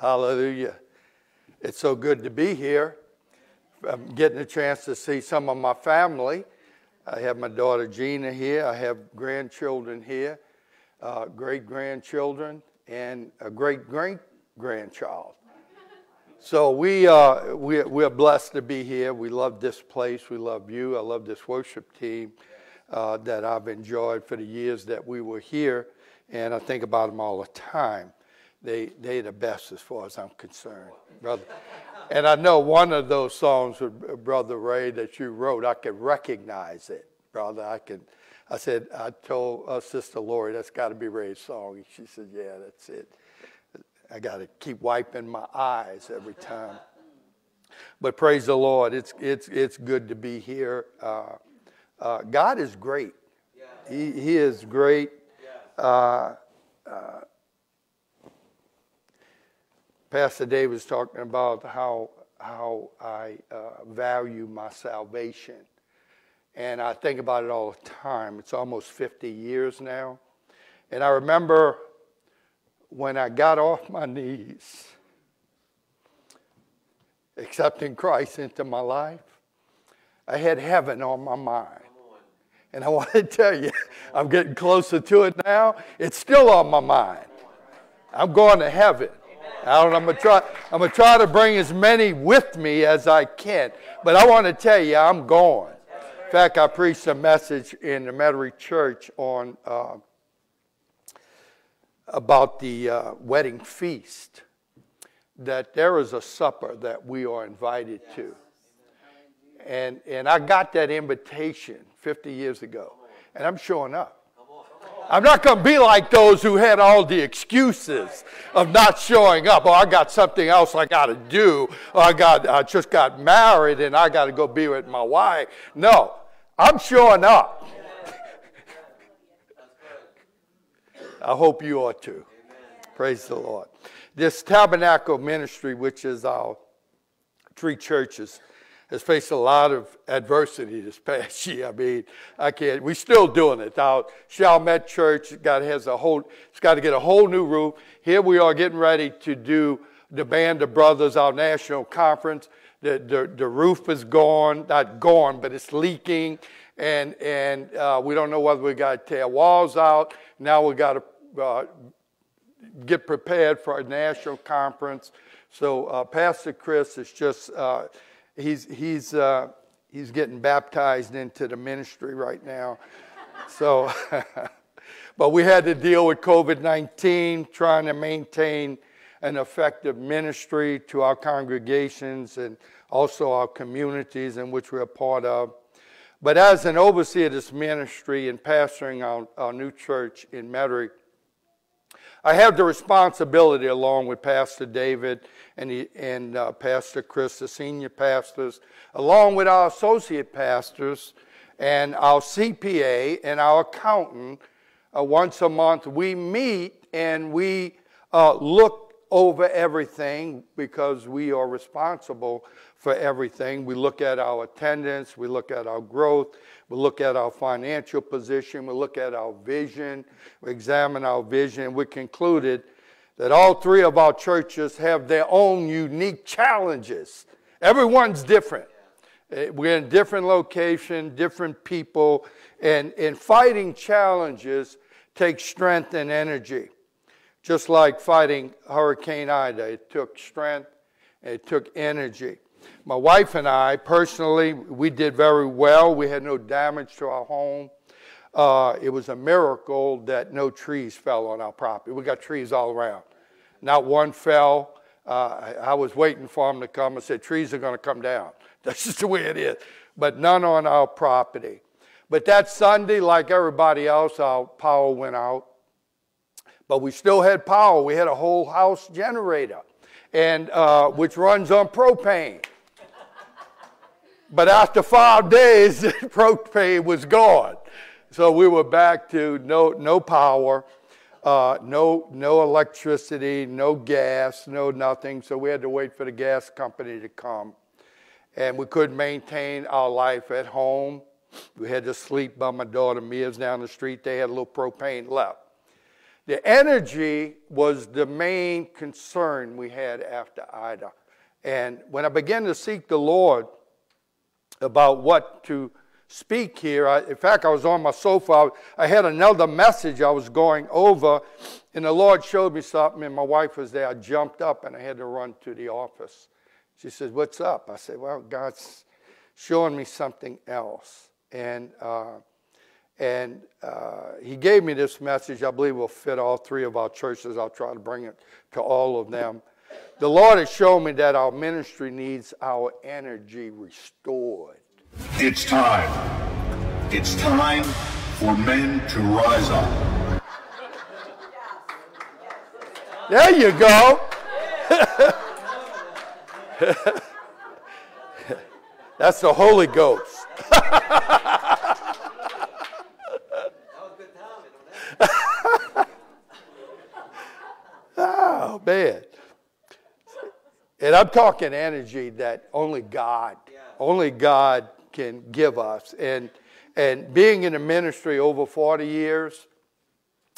Hallelujah. It's so good to be here. I'm getting a chance to see some of my family. I have my daughter Gina here. I have grandchildren here, uh, great grandchildren, and a great great grandchild. So we, uh, we, we're blessed to be here. We love this place. We love you. I love this worship team uh, that I've enjoyed for the years that we were here. And I think about them all the time. They, they the best as far as I'm concerned, brother. And I know one of those songs with uh, Brother Ray that you wrote, I could recognize it, brother. I could. I said, I told uh, Sister Lori, that's got to be Ray's song. She said, yeah, that's it. I got to keep wiping my eyes every time. But praise the Lord, it's, it's, it's good to be here. Uh, uh, God is great. He, he is great. Uh, uh, Pastor Dave was talking about how, how I uh, value my salvation. And I think about it all the time. It's almost 50 years now. And I remember when I got off my knees, accepting Christ into my life, I had heaven on my mind. And I want to tell you, I'm getting closer to it now. It's still on my mind. I'm going to heaven. I going to try. I'm to try to bring as many with me as I can. But I want to tell you, I'm going. In fact, I preached a message in the Metairie Church on uh, about the uh, wedding feast that there is a supper that we are invited to. And, and I got that invitation 50 years ago, and I'm showing up. I'm not going to be like those who had all the excuses of not showing up. Oh, I got something else I got to do. Oh, I got I just got married and I got to go be with my wife. No, I'm showing up. I hope you are too. Praise the Lord. This tabernacle ministry, which is our three churches, has faced a lot of adversity this past year. I mean, I can't. We're still doing it. Our Chalmette Church got has a whole. It's got to get a whole new roof. Here we are getting ready to do the Band of Brothers, our national conference. The, the, the roof is gone, not gone, but it's leaking, and and uh, we don't know whether we got to tear walls out. Now we got to uh, get prepared for a national conference. So uh, Pastor Chris is just uh, he's he's uh, he's getting baptized into the ministry right now. so, but we had to deal with COVID nineteen, trying to maintain an effective ministry to our congregations and also our communities in which we're a part of. But as an overseer of this ministry and pastoring our, our new church in Metairie, I have the responsibility, along with Pastor David and, the, and uh, Pastor Chris, the senior pastors, along with our associate pastors and our CPA and our accountant, uh, once a month. We meet and we uh, look over everything because we are responsible for everything. We look at our attendance, we look at our growth, we look at our financial position, we look at our vision, we examine our vision. We concluded that all three of our churches have their own unique challenges. Everyone's different. Eh, we're in different location, different people, and, and fighting challenges takes strength and energy. Just like fighting Hurricane Ida, it took strength, it took energy. My wife and I, personally, we did very well. We had no damage to our home. Uh, it was a miracle that no trees fell on our property. We got trees all around. Not one fell. Uh, I was waiting for them to come. I said, trees are going to come down. That's just the way it is. But none on our property. But that Sunday, like everybody else, our power went out. But we still had power. We had a whole house generator, and uh, which runs on propane. But after five days, propane was gone. So we were back to no, no power, uh, no, no electricity, no gas, no nothing. So we had to wait for the gas company to come. And we couldn't maintain our life at home. We had to sleep by my daughter Mia's down the street. They had a little propane left. The energy was the main concern we had after Ida. And when I began to seek the Lord about what to speak here, I, in fact, I was on my sofa. I, I had another message I was going over, and the Lord showed me something, and my wife was there. I jumped up and I had to run to the office. She said, What's up? I said, Well, God's showing me something else. And uh, and uh, he gave me this message. I believe will fit all three of our churches. I'll try to bring it to all of them. The Lord has shown me that our ministry needs our energy restored. It's time. It's time for men to rise up. There you go. That's the Holy Ghost. oh, man. And I'm talking energy that only God, only God can give us. And, and being in the ministry over 40 years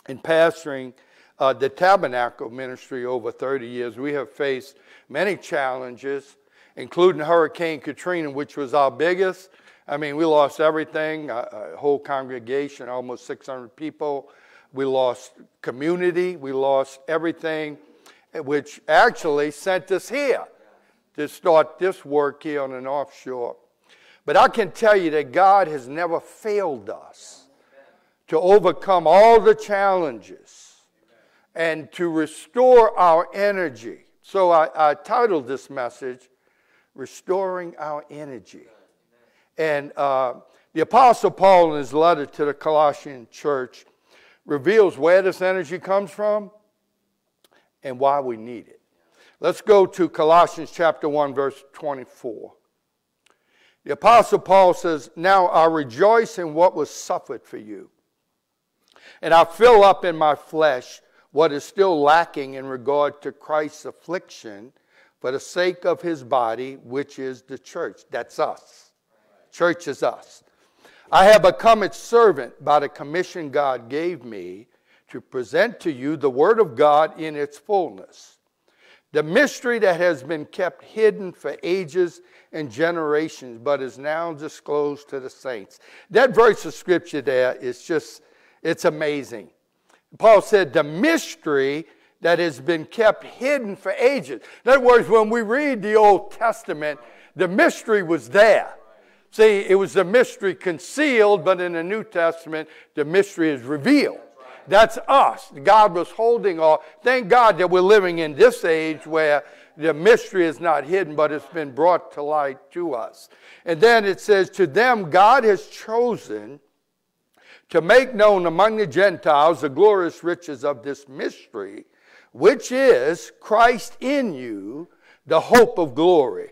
and pastoring uh, the tabernacle ministry over 30 years, we have faced many challenges, including Hurricane Katrina, which was our biggest. I mean, we lost everything, a, a whole congregation, almost 600 people. We lost community. We lost everything, which actually sent us here to start this work here on an offshore. But I can tell you that God has never failed us to overcome all the challenges and to restore our energy. So I, I titled this message, Restoring Our Energy. And uh, the Apostle Paul, in his letter to the Colossian church, reveals where this energy comes from and why we need it. Let's go to Colossians chapter 1, verse 24. The Apostle Paul says, Now I rejoice in what was suffered for you, and I fill up in my flesh what is still lacking in regard to Christ's affliction for the sake of his body, which is the church. That's us. Church is us. I have become its servant by the commission God gave me to present to you the Word of God in its fullness. The mystery that has been kept hidden for ages and generations, but is now disclosed to the saints. That verse of scripture there is just, it's amazing. Paul said, the mystery that has been kept hidden for ages. In other words, when we read the Old Testament, the mystery was there. See, it was a mystery concealed, but in the New Testament, the mystery is revealed. That's us. God was holding all. Thank God that we're living in this age where the mystery is not hidden, but it's been brought to light to us. And then it says, To them God has chosen to make known among the Gentiles the glorious riches of this mystery, which is Christ in you, the hope of glory.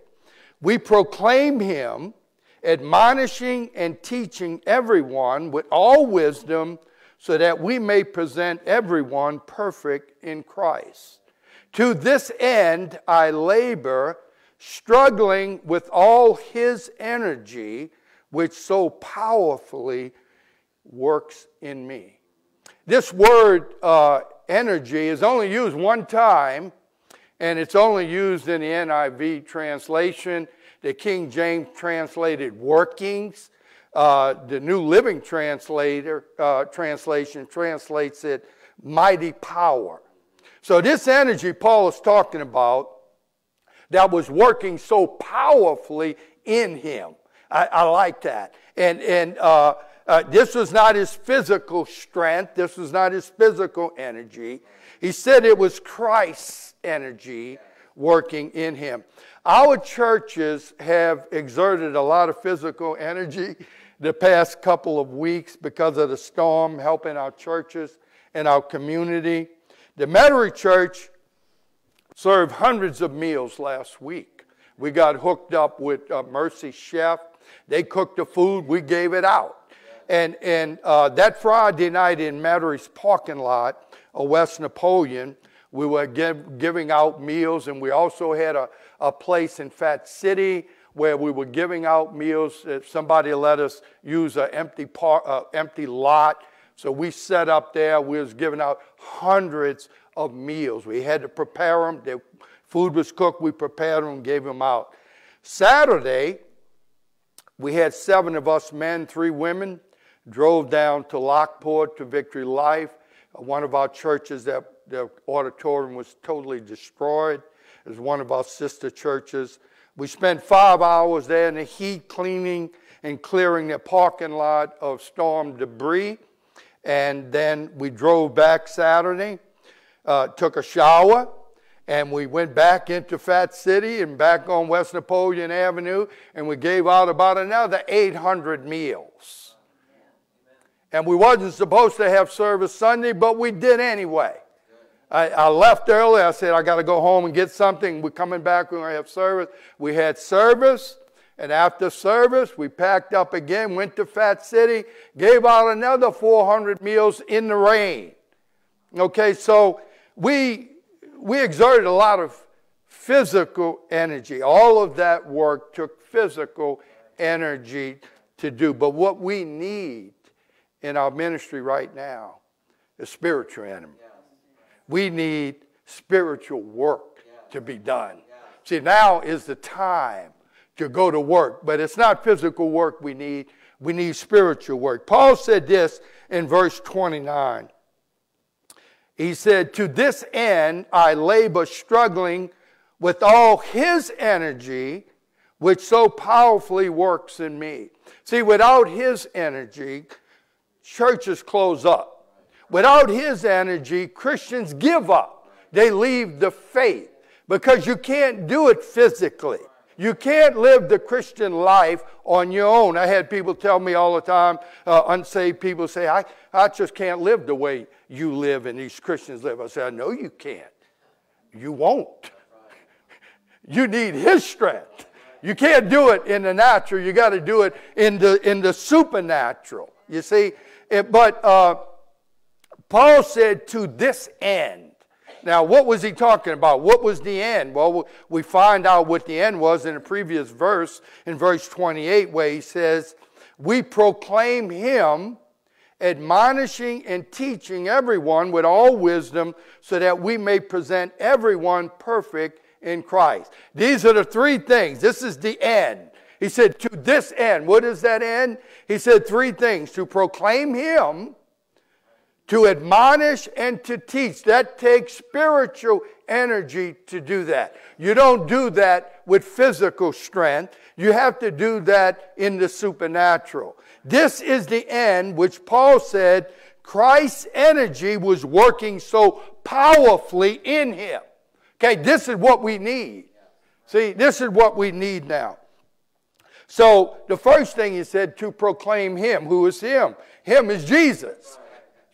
We proclaim him admonishing and teaching everyone with all wisdom, so that we may present everyone perfect in Christ. To this end, I labor, struggling with all his energy, which so powerfully works in me. This word uh, energy is only used one time, and it's only used in the NIV translation the King James translated workings. Uh, the New Living Translator uh, translation translates it mighty power. So this energy Paul is talking about that was working so powerfully in him. I, I like that. And and uh, uh, this was not his physical strength. This was not his physical energy. He said it was Christ's energy working in him. Our churches have exerted a lot of physical energy the past couple of weeks because of the storm, helping our churches and our community. The Metairie Church served hundreds of meals last week. We got hooked up with uh, Mercy Chef. They cooked the food, we gave it out. And, and uh, that Friday night in Metairie's parking lot of West Napoleon, we were give, giving out meals, and we also had a, a place in Fat City where we were giving out meals. If somebody let us use an empty, uh, empty lot So we set up there. We was giving out hundreds of meals. We had to prepare them. The food was cooked. We prepared them, gave them out. Saturday, we had seven of us men, three women, drove down to Lockport to Victory Life, one of our churches that the auditorium was totally destroyed. It was one of our sister churches. We spent five hours there in the heat cleaning and clearing the parking lot of storm debris. And then we drove back Saturday, uh, took a shower, and we went back into Fat City and back on West Napoleon Avenue, and we gave out about another 800 meals. And we wasn't supposed to have service Sunday, but we did anyway. I, I left early. I said, I got to go home and get something. We're coming back. We're going to have service. We had service. And after service, we packed up again, went to Fat City, gave out another 400 meals in the rain. Okay, so we, we exerted a lot of physical energy. All of that work took physical energy to do. But what we need in our ministry right now is spiritual energy. We need spiritual work to be done. See, now is the time to go to work, but it's not physical work we need. We need spiritual work. Paul said this in verse 29. He said, To this end I labor, struggling with all his energy, which so powerfully works in me. See, without his energy, churches close up. Without his energy, Christians give up. They leave the faith because you can't do it physically. You can't live the Christian life on your own. I had people tell me all the time, uh, unsaved people say, I, I just can't live the way you live and these Christians live. I said, I know you can't. You won't. You need His strength. You can't do it in the natural. You got to do it in the, in the supernatural. You see? It, but uh, Paul said, to this end. Now, what was he talking about? What was the end? Well, we find out what the end was in a previous verse, in verse 28, where he says, We proclaim him, admonishing and teaching everyone with all wisdom, so that we may present everyone perfect in Christ. These are the three things. This is the end. He said, To this end. What is that end? He said three things to proclaim him to admonish and to teach. That takes spiritual energy to do that. You don't do that with physical strength. You have to do that in the supernatural. This is the end which Paul said Christ's energy was working so powerfully in him. Okay, this is what we need. See, this is what we need now. So the first thing he said to proclaim him. Who is him? Him is Jesus.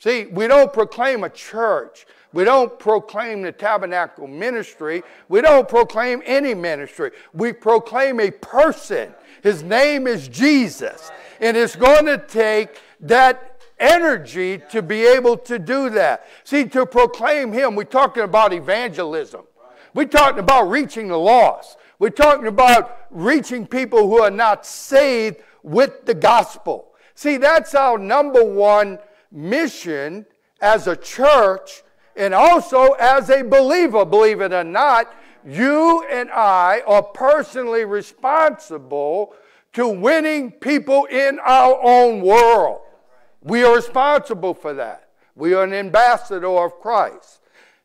See, we don't proclaim a church. We don't proclaim the tabernacle ministry. We don't proclaim any ministry. We proclaim a person. His name is Jesus. And it's going to take that energy to be able to do that. See, to proclaim Him, we're talking about evangelism. We're talking about reaching the lost. We're talking about reaching people who are not saved with the gospel. See, that's our number one mission as a church and also as a believer, believe it or not, you and I are personally responsible to winning people in our own world. We are responsible for that. We are an ambassador of Christ.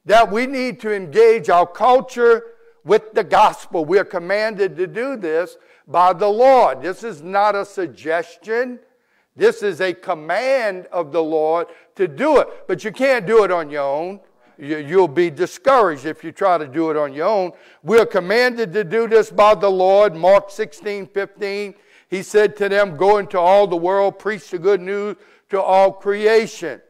That we need to engage our culture with the gospel. We are commanded to do this by the Lord. This is not a suggestion. This is a command of the Lord to do it. But you can't do it on your own. You'll be discouraged if you try to do it on your own. We're commanded to do this by the Lord. Mark 16, 15. He said to them, Go into all the world, preach the good news to all creation.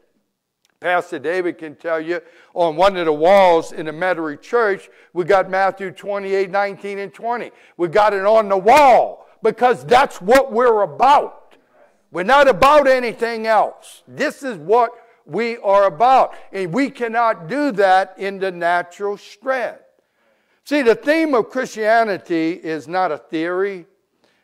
Pastor David can tell you on one of the walls in the Metairie Church, we got Matthew 28, 19, and 20. We got it on the wall because that's what we're about. We're not about anything else. This is what we are about. And we cannot do that in the natural strength. See, the theme of Christianity is not a theory,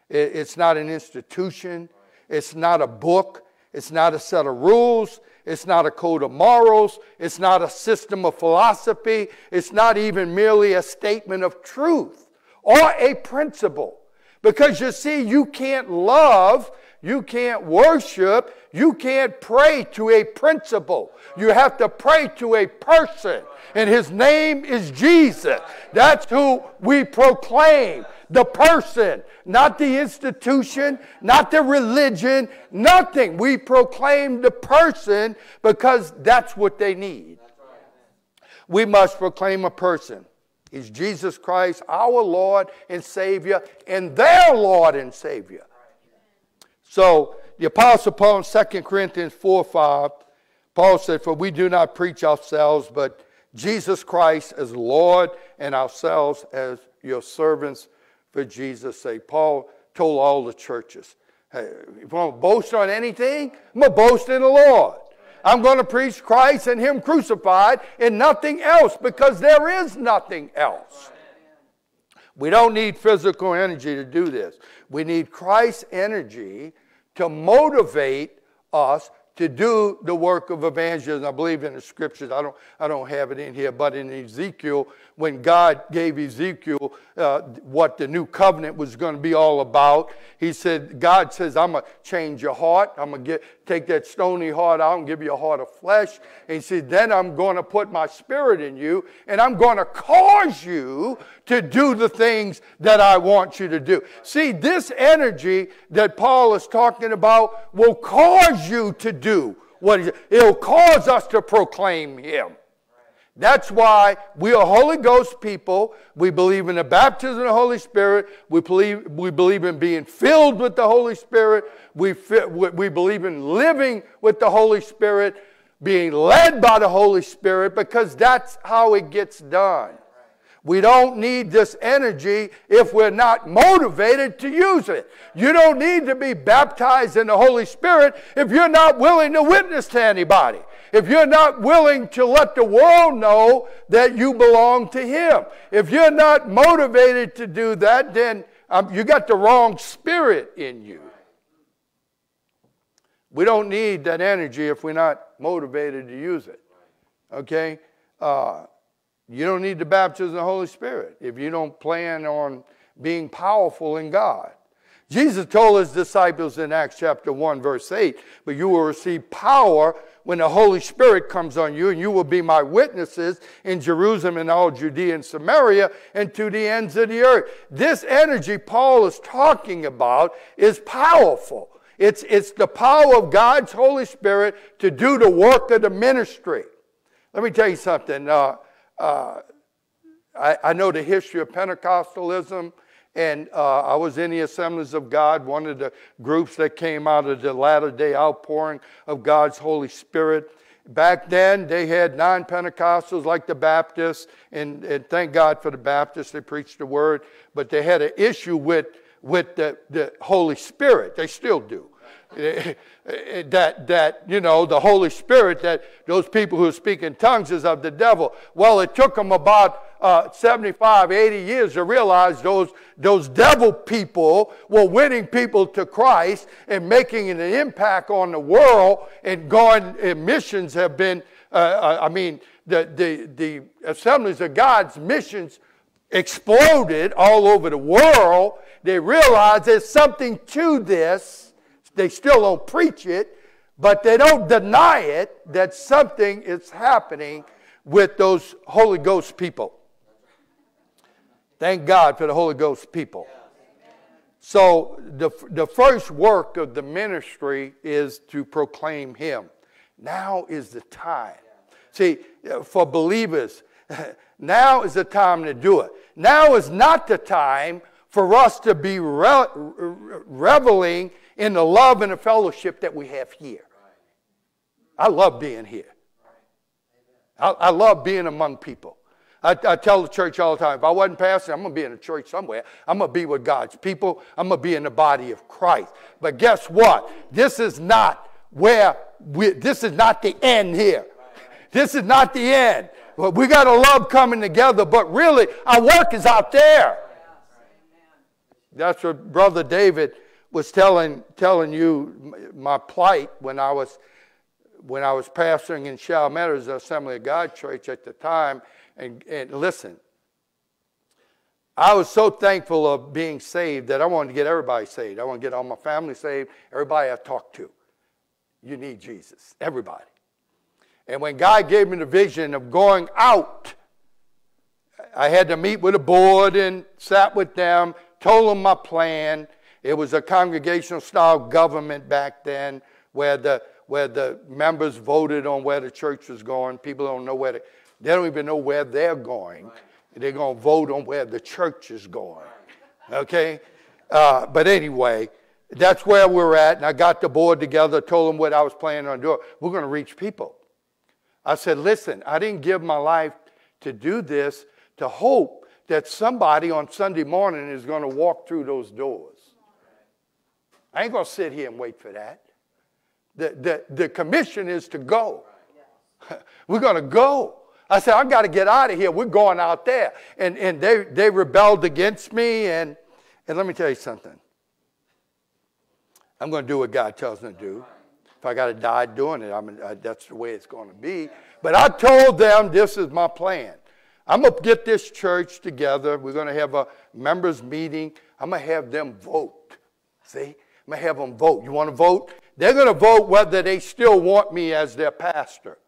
it's not an institution, it's not a book, it's not a set of rules, It's not a code of morals. It's not a system of philosophy. It's not even merely a statement of truth or a principle. Because you see, you can't love, you can't worship, you can't pray to a principle. You have to pray to a person. And his name is Jesus. That's who we proclaim the person, not the institution, not the religion, nothing. We proclaim the person because that's what they need. We must proclaim a person. He's Jesus Christ, our Lord and Savior, and their Lord and Savior. So the Apostle Paul in 2 Corinthians 4 5, Paul said, For we do not preach ourselves, but Jesus Christ as Lord and ourselves as your servants for Jesus' sake. Paul told all the churches, hey, if you want to boast on anything, I'm going to boast in the Lord. I'm going to preach Christ and Him crucified and nothing else because there is nothing else. We don't need physical energy to do this. We need Christ's energy to motivate us to do the work of evangelism. I believe in the scriptures. I don't, I don't have it in here, but in Ezekiel, when God gave Ezekiel uh, what the new covenant was going to be all about, he said, God says, I'm going to change your heart. I'm going to take that stony heart out and give you a heart of flesh. And he said, then I'm going to put my spirit in you, and I'm going to cause you to do the things that I want you to do. See, this energy that Paul is talking about will cause you to do what it'll cause us to proclaim him. That's why we are Holy Ghost people. We believe in the baptism of the Holy Spirit. We believe, we believe in being filled with the Holy Spirit. We, we believe in living with the Holy Spirit, being led by the Holy Spirit, because that's how it gets done. We don't need this energy if we're not motivated to use it. You don't need to be baptized in the Holy Spirit if you're not willing to witness to anybody. If you're not willing to let the world know that you belong to Him. If you're not motivated to do that, then um, you got the wrong spirit in you. We don't need that energy if we're not motivated to use it. Okay? Uh, you don't need the baptism of the Holy Spirit if you don't plan on being powerful in God. Jesus told his disciples in Acts chapter 1, verse 8, but you will receive power when the Holy Spirit comes on you, and you will be my witnesses in Jerusalem and all Judea and Samaria and to the ends of the earth. This energy Paul is talking about is powerful. It's, it's the power of God's Holy Spirit to do the work of the ministry. Let me tell you something. Uh, uh, I, I, know the history of Pentecostalism, and uh, I was in the Assemblies of God, one of the groups that came out of the latter day outpouring of God's Holy Spirit. Back then, they had non Pentecostals like the Baptists, and, and, thank God for the Baptists, they preached the word, but they had an issue with, with the, the Holy Spirit. They still do. that, that, you know, the Holy Spirit, that those people who speak in tongues is of the devil. Well, it took them about uh, 75, 80 years to realize those, those devil people were winning people to Christ and making an impact on the world and God and missions have been, uh, uh I mean, the, the, the assemblies of God's missions exploded all over the world. They realized there's something to this they still don't preach it, but they don't deny it that something is happening with those Holy Ghost people. Thank God for the Holy Ghost people. So, the, the first work of the ministry is to proclaim Him. Now is the time. See, for believers, now is the time to do it. Now is not the time for us to be re- reveling in the love and the fellowship that we have here. I love being here. I, I love being among people. I, I, tell the church all the time if I wasn't pastor, I'm going to be in a church somewhere. I'm going to be with God's people. I'm going to be in the body of Christ. But guess what? This is not where we, this is not the end here. This is not the end. We got to love coming together, but really, our work is out there. That's what Brother David was telling, telling you my plight when I was when I was pastoring in Chalmette, the Assembly of God Church at the time, and, and listen, I was so thankful of being saved that I wanted to get everybody saved. I want to get all my family saved, everybody I talked to. You need Jesus, everybody. And when God gave me the vision of going out, I had to meet with a board and sat with them, told them my plan. It was a congregational style government back then where the, where the members voted on where the church was going. People don't know where, they, they don't even know where they're going. They're going to vote on where the church is going. Okay? Uh, but anyway, that's where we're at. And I got the board together, told them what I was planning on doing. We're going to reach people. I said, listen, I didn't give my life to do this to hope that somebody on Sunday morning is going to walk through those doors. I ain't going to sit here and wait for that. The, the, the commission is to go. We're going to go. I said, I've got to get out of here. We're going out there. And, and they, they rebelled against me. And, and let me tell you something. I'm going to do what God tells me to do. If I got to die doing it, I mean, that's the way it's going to be. But I told them this is my plan. I'm going to get this church together. We're going to have a members meeting. I'm going to have them vote. See? I'm going to have them vote. You want to vote? They're going to vote whether they still want me as their pastor.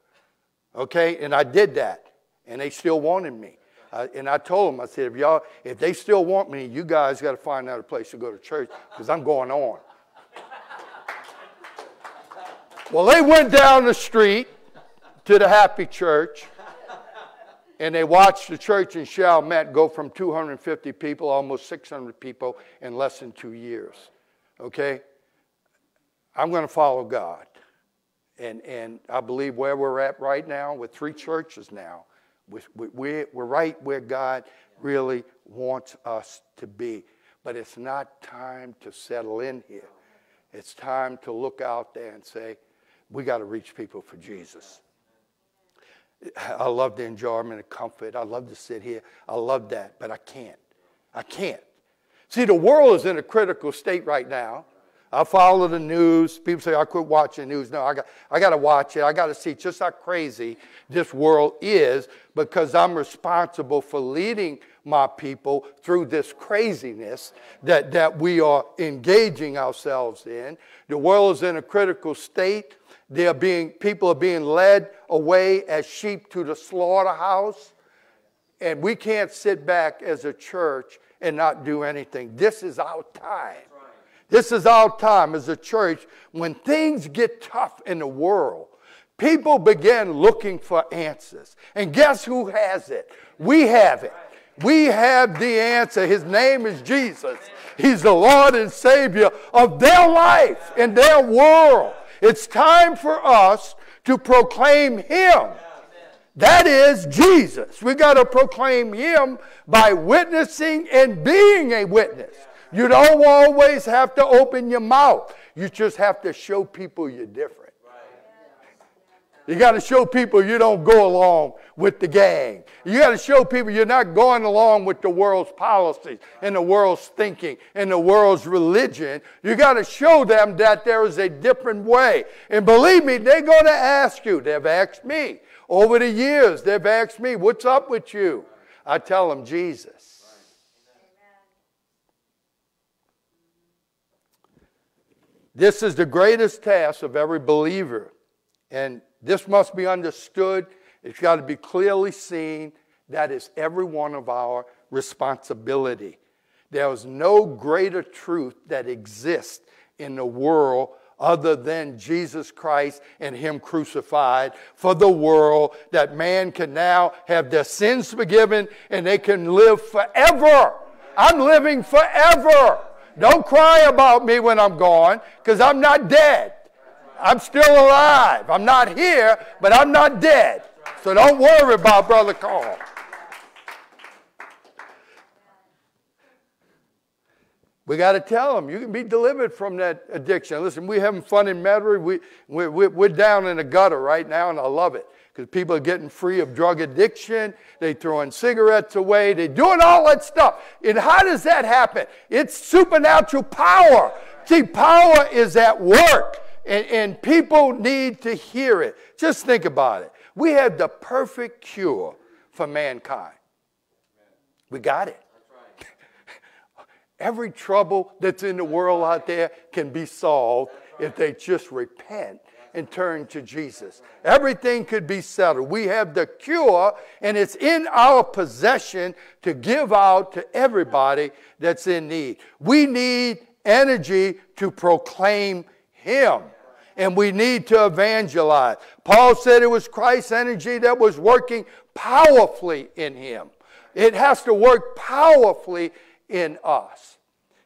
Okay? And I did that. And they still wanted me. Uh, and I told them, I said, if y'all, if they still want me, you guys got to find out a place to go to church because I'm going on. well, they went down the street to the Happy Church and they watched the church in Chalmette go from 250 people, almost 600 people in less than two years. Okay? I'm going to follow God. And, and I believe where we're at right now, with three churches now, we, we, we're right where God really wants us to be. But it's not time to settle in here. It's time to look out there and say, we got to reach people for Jesus. I love the enjoyment and comfort. I love to sit here. I love that, but I can't. I can't. See, the world is in a critical state right now. I follow the news. People say I quit watching news. No, I got, I got to watch it. I got to see just how crazy this world is because I'm responsible for leading my people through this craziness that, that we are engaging ourselves in. The world is in a critical state. They are being, people are being led away as sheep to the slaughterhouse. And we can't sit back as a church and not do anything. This is our time. This is our time as a church when things get tough in the world. People begin looking for answers. And guess who has it? We have it. We have the answer. His name is Jesus. He's the Lord and Savior of their life and their world. It's time for us to proclaim Him. That is Jesus. We got to proclaim Him by witnessing and being a witness. You don't always have to open your mouth, you just have to show people you're different. You got to show people you don't go along with the gang. You got to show people you're not going along with the world's policies and the world's thinking and the world's religion. You got to show them that there is a different way. And believe me, they're going to ask you. They've asked me. Over the years, they've asked me, What's up with you? I tell them, Jesus. This is the greatest task of every believer. And this must be understood. It's got to be clearly seen. That is every one of our responsibility. There is no greater truth that exists in the world other than Jesus Christ and Him crucified for the world, that man can now have their sins forgiven and they can live forever. I'm living forever. Don't cry about me when I'm gone because I'm not dead. I'm still alive. I'm not here, but I'm not dead. So don't worry about Brother Carl. We got to tell them you can be delivered from that addiction. Listen, we're having fun in Metairie. We, we, we're down in the gutter right now, and I love it because people are getting free of drug addiction. They're throwing cigarettes away. They're doing all that stuff. And how does that happen? It's supernatural power. See, power is at work. and, and people need to hear it. Just think about it. We have the perfect cure for mankind. We got it. Every trouble that's in the world out there can be solved if they just repent and turn to Jesus. Everything could be settled. We have the cure, and it's in our possession to give out to everybody that's in need. We need energy to proclaim Him. And we need to evangelize. Paul said it was Christ's energy that was working powerfully in him. It has to work powerfully in us.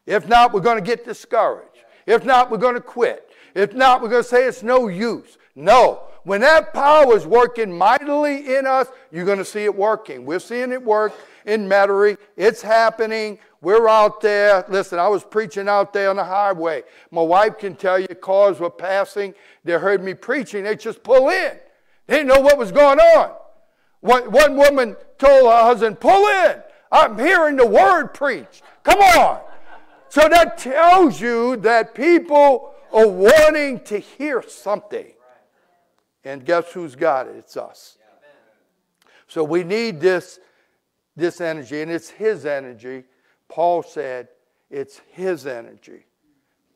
If not, we're going to get discouraged. If not, we're going to quit. If not, we're going to say it's no use. No. When that power is working mightily in us, you're going to see it working. We're seeing it work in Metairie. It's happening. We're out there. Listen, I was preaching out there on the highway. My wife can tell you cars were passing. They heard me preaching. They just pull in. They didn't know what was going on. One, one woman told her husband, pull in. I'm hearing the word preached. Come on. So that tells you that people are wanting to hear something. And guess who's got it? It's us. So we need this, this energy, and it's His energy. Paul said it's His energy.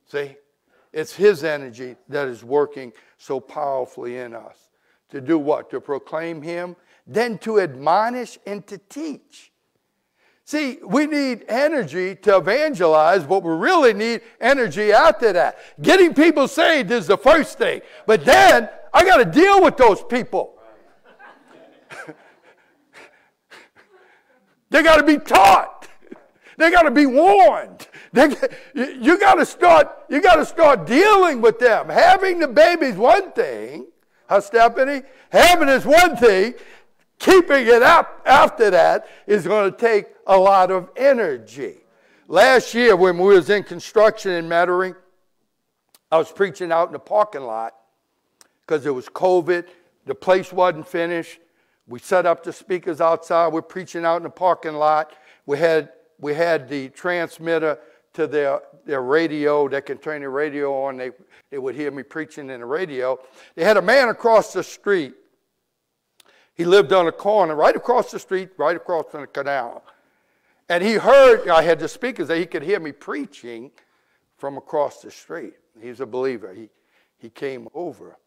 See? It's His energy that is working so powerfully in us. To do what? To proclaim Him, then to admonish and to teach. See, we need energy to evangelize, but we really need energy after that. Getting people saved is the first thing. But then I got to deal with those people. they got to be taught. They got to be warned. They, you got to start. You got to start dealing with them. Having the baby's one thing. Huh, Stephanie? Having is one thing. Keeping it up after that is going to take a lot of energy. Last year, when we was in construction in Metairie, I was preaching out in the parking lot because it was COVID. The place wasn't finished. We set up the speakers outside. We're preaching out in the parking lot. We had, we had the transmitter to their, their radio. They can turn the radio on. They, they would hear me preaching in the radio. They had a man across the street he lived on a corner right across the street, right across from the canal. And he heard, I had the speakers that he could hear me preaching from across the street. He's a believer. He, he came over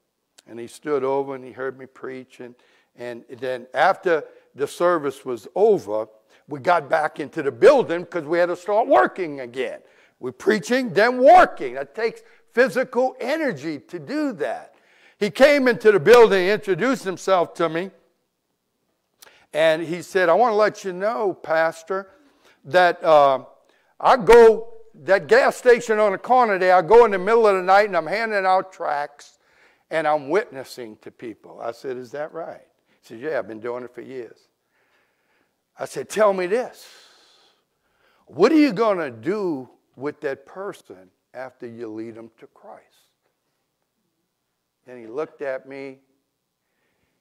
and he stood over and he heard me preach. And, and then after the service was over, we got back into the building because we had to start working again. We're preaching, then working. It takes physical energy to do that. He came into the building, introduced himself to me, and he said, I want to let you know, Pastor, that uh, I go, that gas station on the corner there, I go in the middle of the night and I'm handing out tracts and I'm witnessing to people. I said, Is that right? He said, Yeah, I've been doing it for years. I said, Tell me this. What are you going to do with that person after you lead them to Christ? And he looked at me.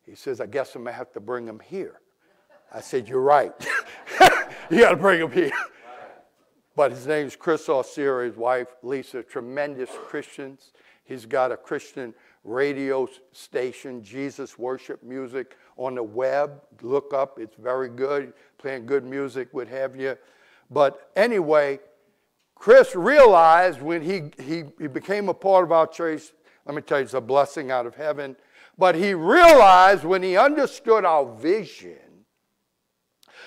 He says, I guess I'm going to have to bring him here. I said, You're right. you got to bring him here. But his name is Chris Ausier, his wife Lisa, tremendous Christians. He's got a Christian radio station, Jesus Worship Music, on the web. Look up, it's very good. Playing good music would have you. But anyway, Chris realized when he, he, he became a part of our church, let me tell you, it's a blessing out of heaven. But he realized when he understood our vision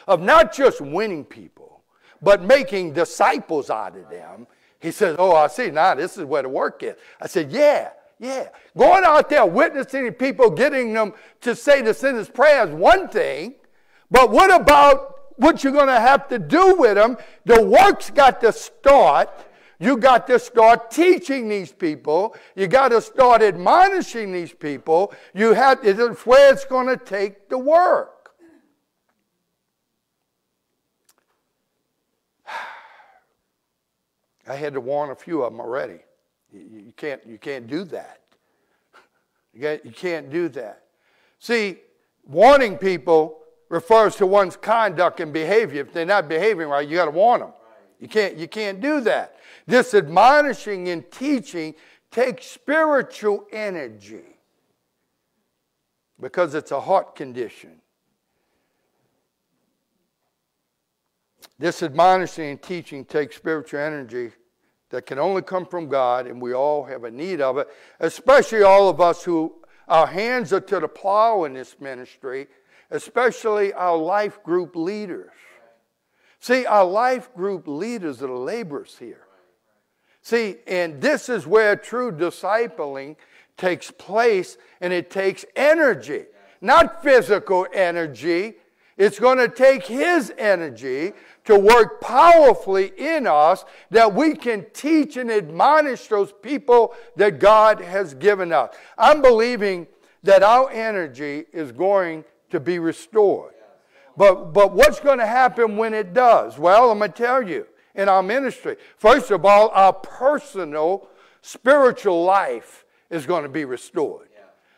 of not just winning people, but making disciples out of them. He says, Oh, I see, now this is where the work is. I said, Yeah, yeah. Going out there witnessing people, getting them to say the sinner's prayer is one thing, but what about what you're going to have to do with them? The work's got to start. You got to start teaching these people. You got to start admonishing these people. You have, it's where it's going to take the work. I had to warn a few of them already. You, you can't, you can't do that. You, you can't do that. See, warning people refers to one's conduct and behavior. If they're not behaving right, you got to warn them. You can't, you can't do that. This admonishing and teaching takes spiritual energy because it's a heart condition. This admonishing and teaching takes spiritual energy that can only come from God, and we all have a need of it, especially all of us who our hands are to the plow in this ministry, especially our life group leaders. See, our life group leaders are the laborers here. See, and this is where true discipling takes place, and it takes energy, not physical energy. It's going to take His energy to work powerfully in us that we can teach and admonish those people that God has given us. I'm believing that our energy is going to be restored. But, but what's going to happen when it does? Well, I'm going to tell you in our ministry. First of all, our personal spiritual life is going to be restored.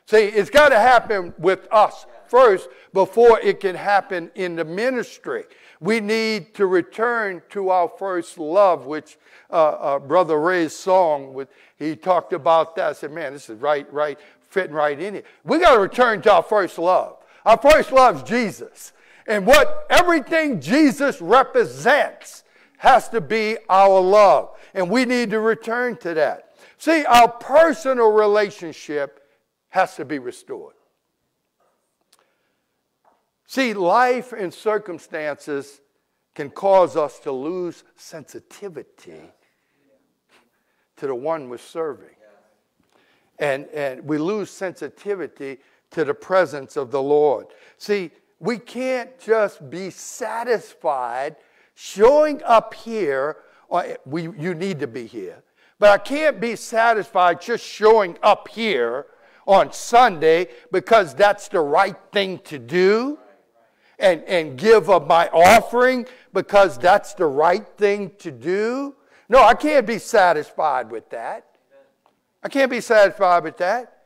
See, it's got to happen with us first before it can happen in the ministry. We need to return to our first love, which uh, uh, Brother Ray's song, with, he talked about that. I said, man, this is right, right, fitting right in it. We got to return to our first love. Our first love is Jesus. And what everything Jesus represents has to be our love. And we need to return to that. See, our personal relationship has to be restored. See, life and circumstances can cause us to lose sensitivity to the one we're serving. And, and we lose sensitivity to the presence of the Lord. See, we can't just be satisfied showing up here. We, you need to be here. But I can't be satisfied just showing up here on Sunday because that's the right thing to do and, and give of my offering because that's the right thing to do. No, I can't be satisfied with that. I can't be satisfied with that.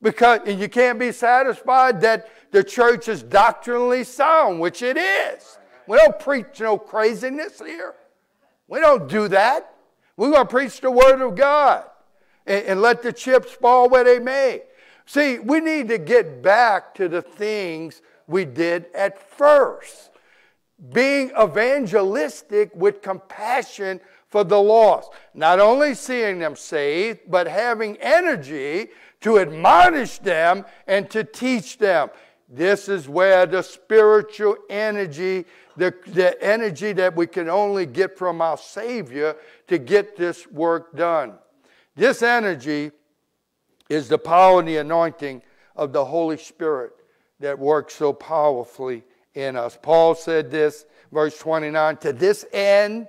Because and you can't be satisfied that the church is doctrinally sound, which it is. We don't preach no craziness here. We don't do that. We're going to preach the Word of God and, and let the chips fall where they may. See, we need to get back to the things we did at first. Being evangelistic with compassion for the lost. Not only seeing them saved, but having energy to admonish them and to teach them. This is where the spiritual energy, the, the energy that we can only get from our Savior to get this work done. This energy is the power and the anointing of the Holy Spirit that works so powerfully in us. Paul said this, verse 29 To this end,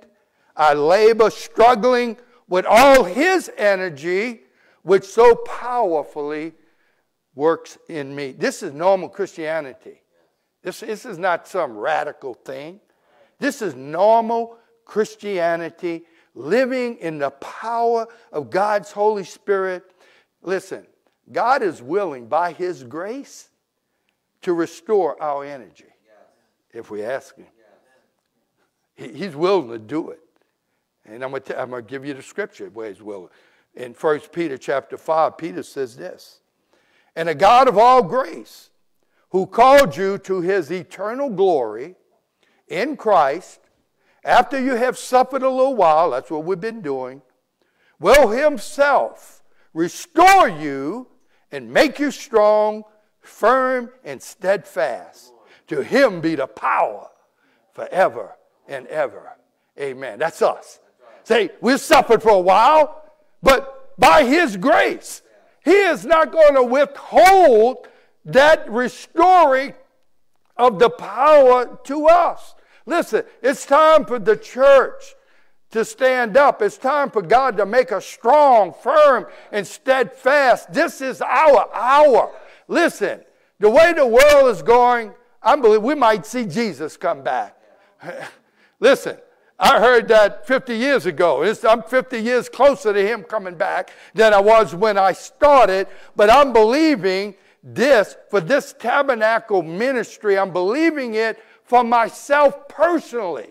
I labor, struggling with all his energy, which so powerfully works in me. This is normal Christianity. This, this is not some radical thing. This is normal Christianity, living in the power of God's Holy Spirit. Listen, God is willing by His grace to restore our energy if we ask Him. He's willing to do it. And I'm going to give you the scripture where He's willing. In 1 Peter chapter 5, Peter says this and a God of all grace, who called you to his eternal glory in Christ, after you have suffered a little while, that's what we've been doing, will himself restore you and make you strong, firm, and steadfast. To him be the power forever and ever. Amen. That's us. Say, we've suffered for a while, but by his grace, he is not going to withhold that restoring of the power to us. Listen, it's time for the church to stand up. It's time for God to make us strong, firm, and steadfast. This is our hour. Listen, the way the world is going, I believe we might see Jesus come back. Listen, I heard that 50 years ago. I'm 50 years closer to him coming back than I was when I started, but I'm believing this for this tabernacle ministry. I'm believing it for myself personally.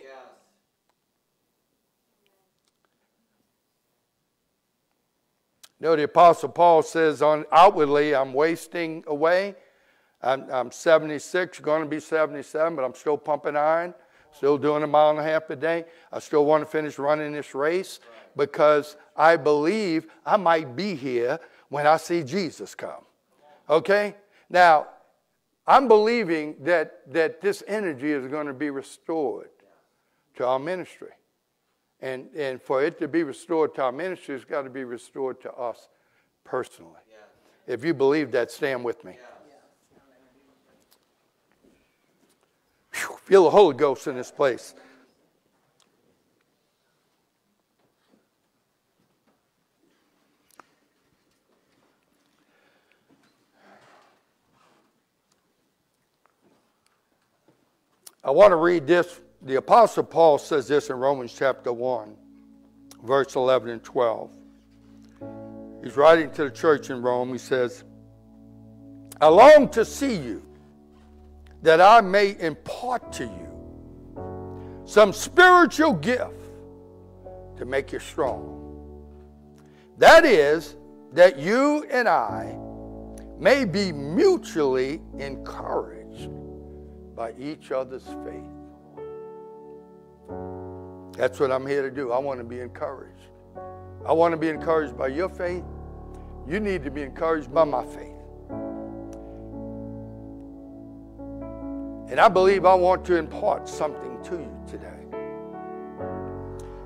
Know, the Apostle Paul says on outwardly, I'm wasting away. I'm, I'm 76, going to be 77, but I'm still pumping iron, still doing a mile and a half a day. I still want to finish running this race because I believe I might be here when I see Jesus come. Okay? Now, I'm believing that, that this energy is going to be restored to our ministry. And, and for it to be restored to our ministry, it's got to be restored to us personally. Yeah. If you believe that, stand with me. Yeah. Whew, feel the Holy Ghost in this place. I want to read this the Apostle Paul says this in Romans chapter 1, verse 11 and 12. He's writing to the church in Rome. He says, I long to see you, that I may impart to you some spiritual gift to make you strong. That is, that you and I may be mutually encouraged by each other's faith. That's what I'm here to do. I want to be encouraged. I want to be encouraged by your faith. You need to be encouraged by my faith. And I believe I want to impart something to you today.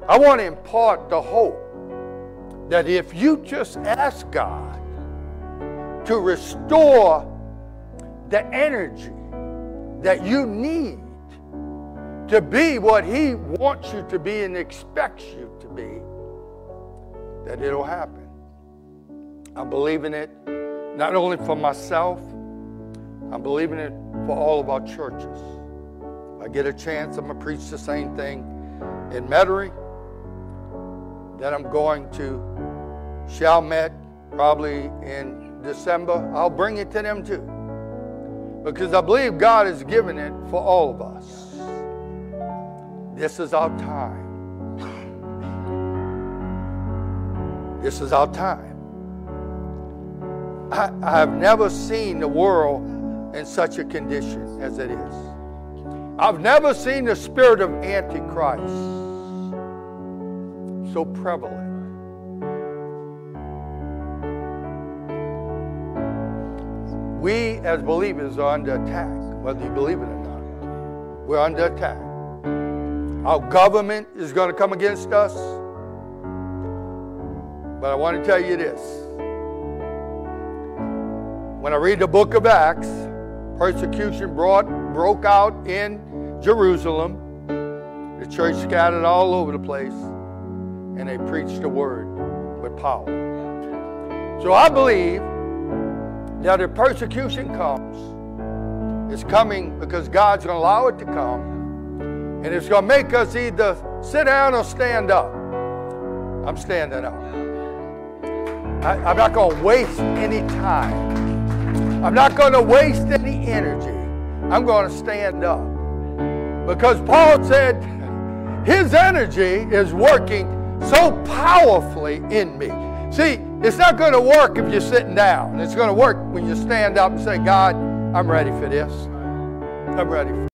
I want to impart the hope that if you just ask God to restore the energy that you need to be what He wants you to be and expects you to be, that it'll happen. I'm believing it not only for myself, I'm believing it for all of our churches. If I get a chance, I'm going to preach the same thing in Metairie. Then I'm going to Chalmette probably in December. I'll bring it to them too. Because I believe God has given it for all of us. This is our time. This is our time. I, have never seen the world in such a condition as it is. I've never seen the spirit of Antichrist so prevalent. We as believers are under attack, whether you believe it or not. We're under attack. Our government is going to come against us. But I want to tell you this. When I read the book of Acts, persecution brought, broke out in Jerusalem. The church scattered all over the place, and they preached the word with power. So I believe that if persecution comes, it's coming because God's going to allow it to come and it's going to make us either sit down or stand up. I'm standing up. I, am not going to waste any time. I'm not going to waste any energy. I'm going to stand up. Because Paul said his energy is working so powerfully in me. See, it's not going to work if you're sitting down. It's going to work when you stand up and say, God, I'm ready for this. I'm ready